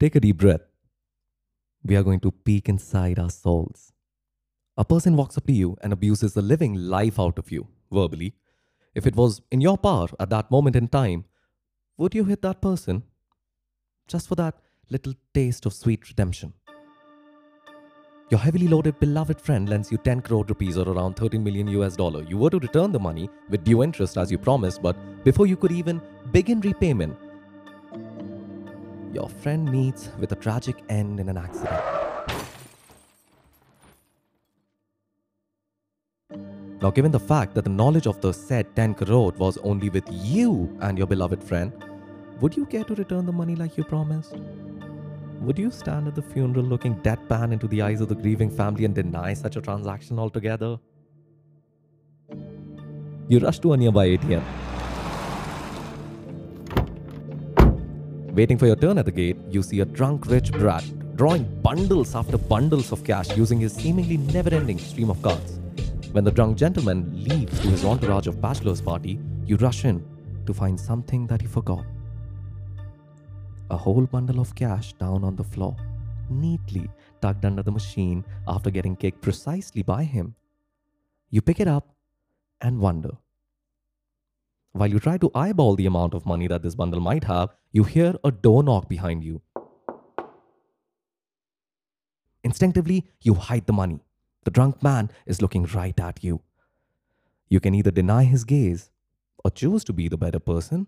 Take a deep breath. We are going to peek inside our souls. A person walks up to you and abuses the living life out of you, verbally. If it was in your power at that moment in time, would you hit that person? Just for that little taste of sweet redemption. Your heavily loaded beloved friend lends you 10 crore rupees or around 13 million US dollar. You were to return the money with due interest as you promised, but before you could even begin repayment, your friend meets with a tragic end in an accident. Now, given the fact that the knowledge of the said 10 crore was only with you and your beloved friend, would you care to return the money like you promised? Would you stand at the funeral looking deadpan into the eyes of the grieving family and deny such a transaction altogether? You rush to a nearby ATM. Waiting for your turn at the gate, you see a drunk rich brat drawing bundles after bundles of cash using his seemingly never ending stream of cards. When the drunk gentleman leaves to his entourage of bachelor's party, you rush in to find something that he forgot. A whole bundle of cash down on the floor, neatly tucked under the machine after getting kicked precisely by him. You pick it up and wonder. While you try to eyeball the amount of money that this bundle might have, you hear a door knock behind you. Instinctively, you hide the money. The drunk man is looking right at you. You can either deny his gaze or choose to be the better person.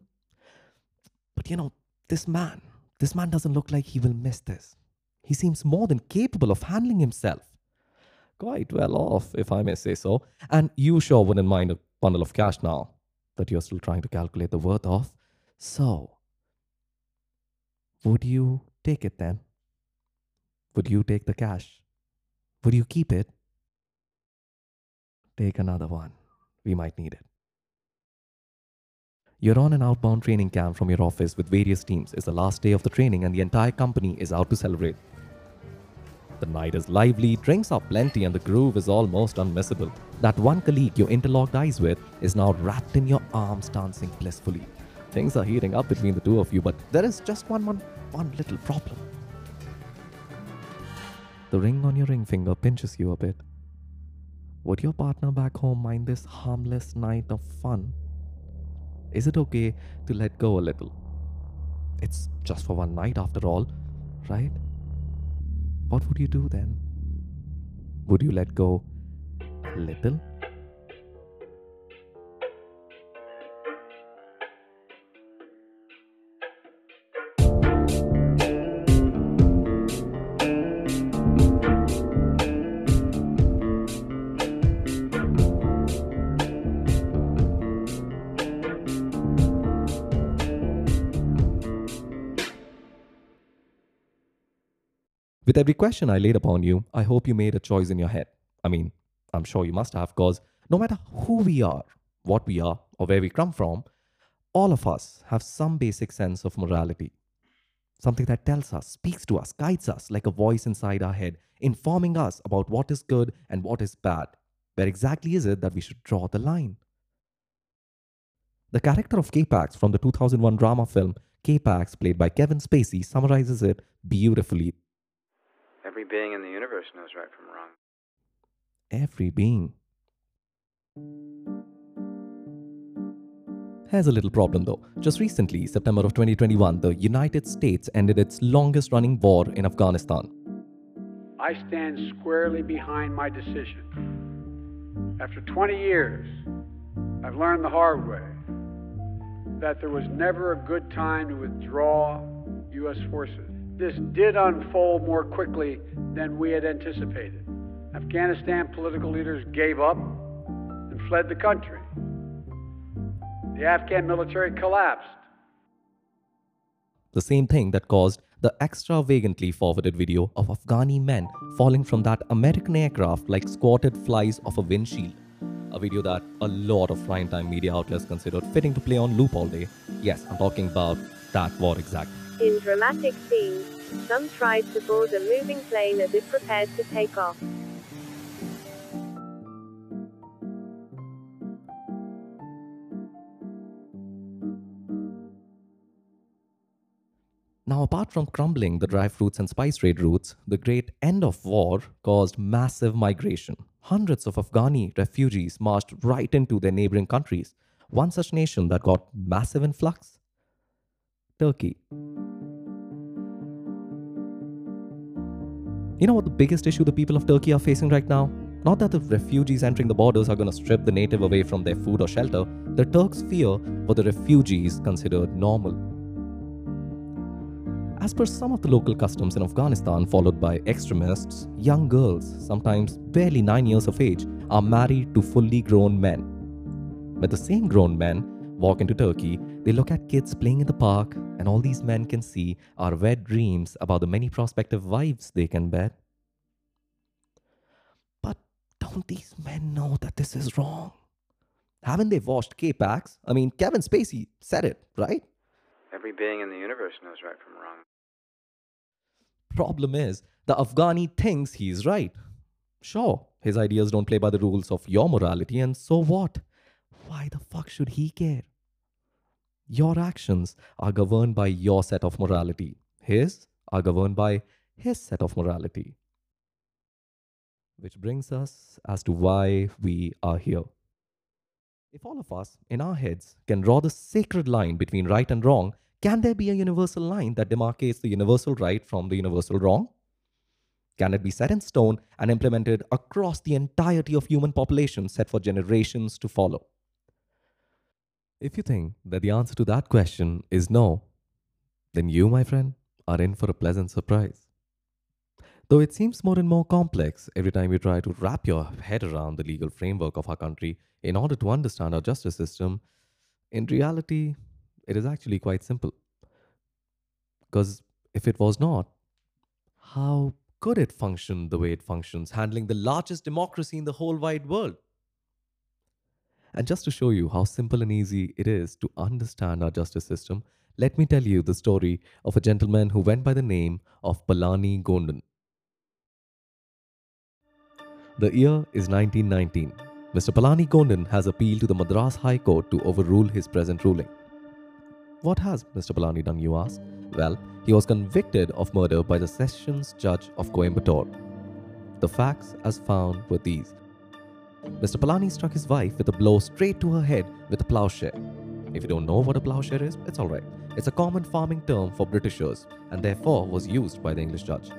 But you know, this man, this man doesn't look like he will miss this. He seems more than capable of handling himself. Quite well off, if I may say so. And you sure wouldn't mind a bundle of cash now that you're still trying to calculate the worth of. So, would you take it then? Would you take the cash? Would you keep it? Take another one. We might need it. You're on an outbound training camp from your office with various teams. It's the last day of the training and the entire company is out to celebrate. The night is lively, drinks are plenty, and the groove is almost unmissable. That one colleague you interlocked eyes with is now wrapped in your arms, dancing blissfully. Things are heating up between the two of you, but there is just one, one, one little problem. The ring on your ring finger pinches you a bit. Would your partner back home mind this harmless night of fun? Is it okay to let go a little? It's just for one night after all, right? What would you do then? Would you let go a little? With every question I laid upon you, I hope you made a choice in your head. I mean, I'm sure you must have, because no matter who we are, what we are, or where we come from, all of us have some basic sense of morality. Something that tells us, speaks to us, guides us like a voice inside our head, informing us about what is good and what is bad. Where exactly is it that we should draw the line? The character of K-Pax from the 2001 drama film K-Pax, played by Kevin Spacey, summarizes it beautifully Every being in the universe knows right from wrong. every being. has a little problem though. Just recently, September of 2021, the United States ended its longest running war in Afghanistan. I stand squarely behind my decision. After 20 years, I've learned the hard way that there was never a good time to withdraw U.S. forces. This did unfold more quickly than we had anticipated. Afghanistan political leaders gave up and fled the country. The Afghan military collapsed. The same thing that caused the extravagantly forwarded video of Afghani men falling from that American aircraft like squatted flies off a windshield. A video that a lot of primetime media outlets considered fitting to play on loop all day. Yes, I'm talking about that war exactly. In dramatic scenes, some tried to board a moving plane as it prepared to take off. Now, apart from crumbling the dry fruits and spice trade routes, the great end of war caused massive migration. Hundreds of Afghani refugees marched right into their neighboring countries. One such nation that got massive influx Turkey. You know what the biggest issue the people of Turkey are facing right now? Not that the refugees entering the borders are going to strip the native away from their food or shelter. The Turks fear what the refugees considered normal. As per some of the local customs in Afghanistan followed by extremists, young girls, sometimes barely 9 years of age, are married to fully grown men. But the same grown men walk into Turkey, they look at kids playing in the park, and all these men can see are wet dreams about the many prospective wives they can bear. But don't these men know that this is wrong? Haven't they watched K-Pax? I mean, Kevin Spacey said it, right? Every being in the universe knows right from wrong. Problem is, the Afghani thinks he's right. Sure, his ideas don't play by the rules of your morality, and so what? Why the fuck should he care? Your actions are governed by your set of morality. His are governed by his set of morality. Which brings us as to why we are here. If all of us, in our heads, can draw the sacred line between right and wrong, can there be a universal line that demarcates the universal right from the universal wrong? Can it be set in stone and implemented across the entirety of human population set for generations to follow? If you think that the answer to that question is no, then you, my friend, are in for a pleasant surprise. Though it seems more and more complex every time you try to wrap your head around the legal framework of our country in order to understand our justice system, in reality, it is actually quite simple. Because if it was not, how could it function the way it functions, handling the largest democracy in the whole wide world? And just to show you how simple and easy it is to understand our justice system, let me tell you the story of a gentleman who went by the name of Palani Goundan. The year is 1919. Mr. Palani Goundan has appealed to the Madras High Court to overrule his present ruling. What has Mr. Palani done, you ask? Well, he was convicted of murder by the Sessions Judge of Coimbatore. The facts, as found, were these Mr. Palani struck his wife with a blow straight to her head with a plowshare. If you don't know what a plowshare is, it's alright. It's a common farming term for Britishers and therefore was used by the English judge.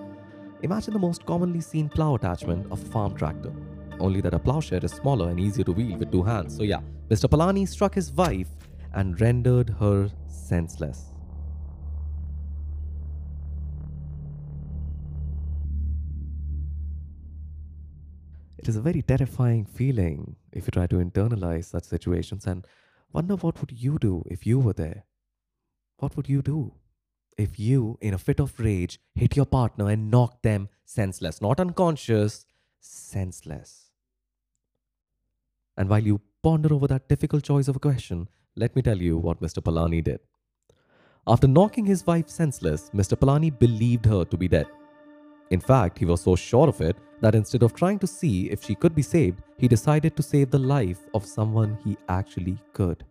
Imagine the most commonly seen plow attachment of a farm tractor. Only that a plowshare is smaller and easier to wield with two hands. So, yeah, Mr. Palani struck his wife and rendered her senseless. It is a very terrifying feeling if you try to internalize such situations and wonder what would you do if you were there? What would you do if you, in a fit of rage, hit your partner and knock them senseless, not unconscious, senseless? And while you ponder over that difficult choice of a question, let me tell you what Mr. Palani did. After knocking his wife senseless, Mr. Palani believed her to be dead. In fact, he was so sure of it that instead of trying to see if she could be saved, he decided to save the life of someone he actually could.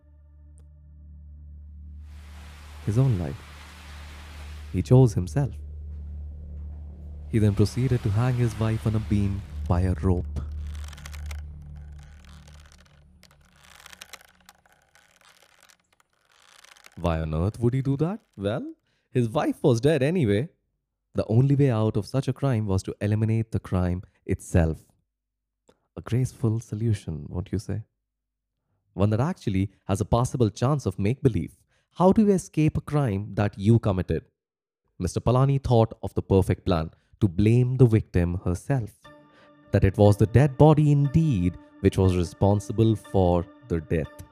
His own life. He chose himself. He then proceeded to hang his wife on a beam by a rope. Why on earth would he do that? Well, his wife was dead anyway. The only way out of such a crime was to eliminate the crime itself. A graceful solution, won't you say? One that actually has a possible chance of make believe. How do you escape a crime that you committed? Mr. Palani thought of the perfect plan to blame the victim herself. That it was the dead body indeed which was responsible for the death.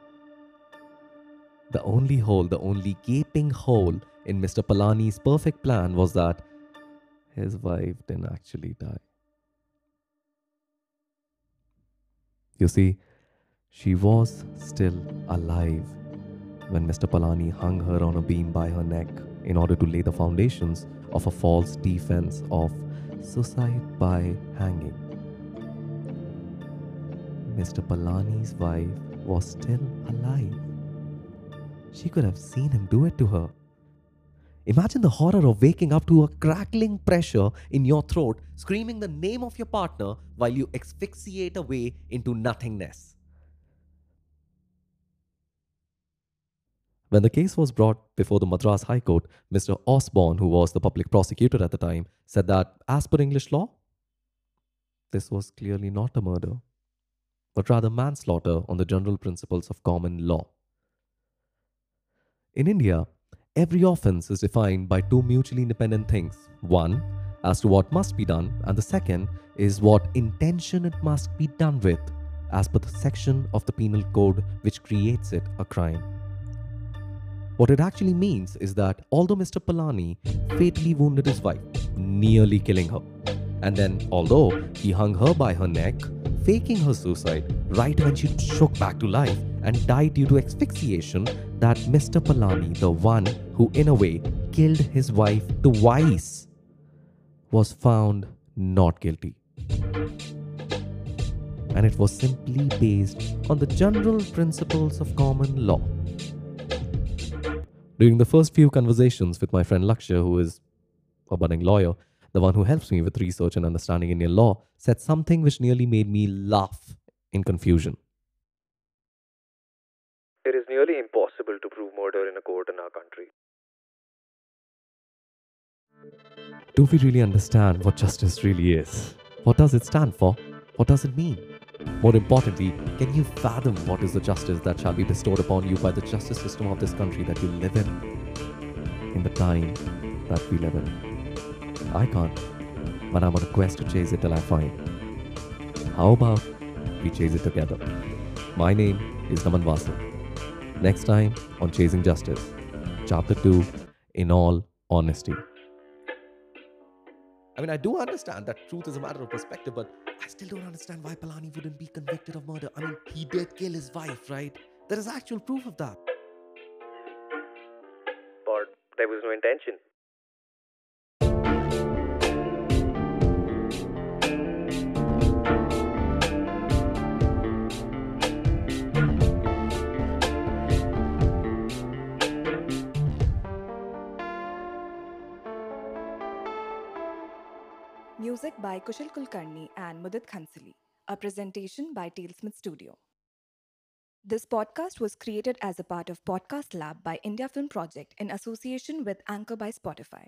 The only hole, the only gaping hole in Mr. Palani's perfect plan was that his wife didn't actually die. You see, she was still alive when Mr. Palani hung her on a beam by her neck in order to lay the foundations of a false defense of suicide by hanging. Mr. Palani's wife was still alive. She could have seen him do it to her. Imagine the horror of waking up to a crackling pressure in your throat, screaming the name of your partner while you asphyxiate away into nothingness. When the case was brought before the Madras High Court, Mr. Osborne, who was the public prosecutor at the time, said that as per English law, this was clearly not a murder, but rather manslaughter on the general principles of common law. In India, every offense is defined by two mutually independent things. One, as to what must be done, and the second is what intention it must be done with, as per the section of the penal code which creates it a crime. What it actually means is that although Mr. Palani fatally wounded his wife, nearly killing her, and then although he hung her by her neck, faking her suicide right when she shook back to life and died due to asphyxiation, that Mr. Palani, the one who in a way killed his wife twice, was found not guilty. And it was simply based on the general principles of common law. During the first few conversations with my friend Lakshya, who is a budding lawyer, the one who helps me with research and understanding Indian law, said something which nearly made me laugh in confusion. It is nearly impossible to prove murder in a court in our country. Do we really understand what justice really is? What does it stand for? What does it mean? More importantly, can you fathom what is the justice that shall be bestowed upon you by the justice system of this country that you live in? In the time that we live in. I can't, but I'm on a quest to chase it till I find. How about we chase it together? My name is Naman Vasu. Next time on Chasing Justice, Chapter 2 In All Honesty. I mean, I do understand that truth is a matter of perspective, but I still don't understand why Palani wouldn't be convicted of murder. I mean, he did kill his wife, right? There is actual proof of that. But there was no intention. Music by Kushal Kulkarni and Mudit Khansali. A presentation by Talesmith Studio. This podcast was created as a part of Podcast Lab by India Film Project in association with Anchor by Spotify.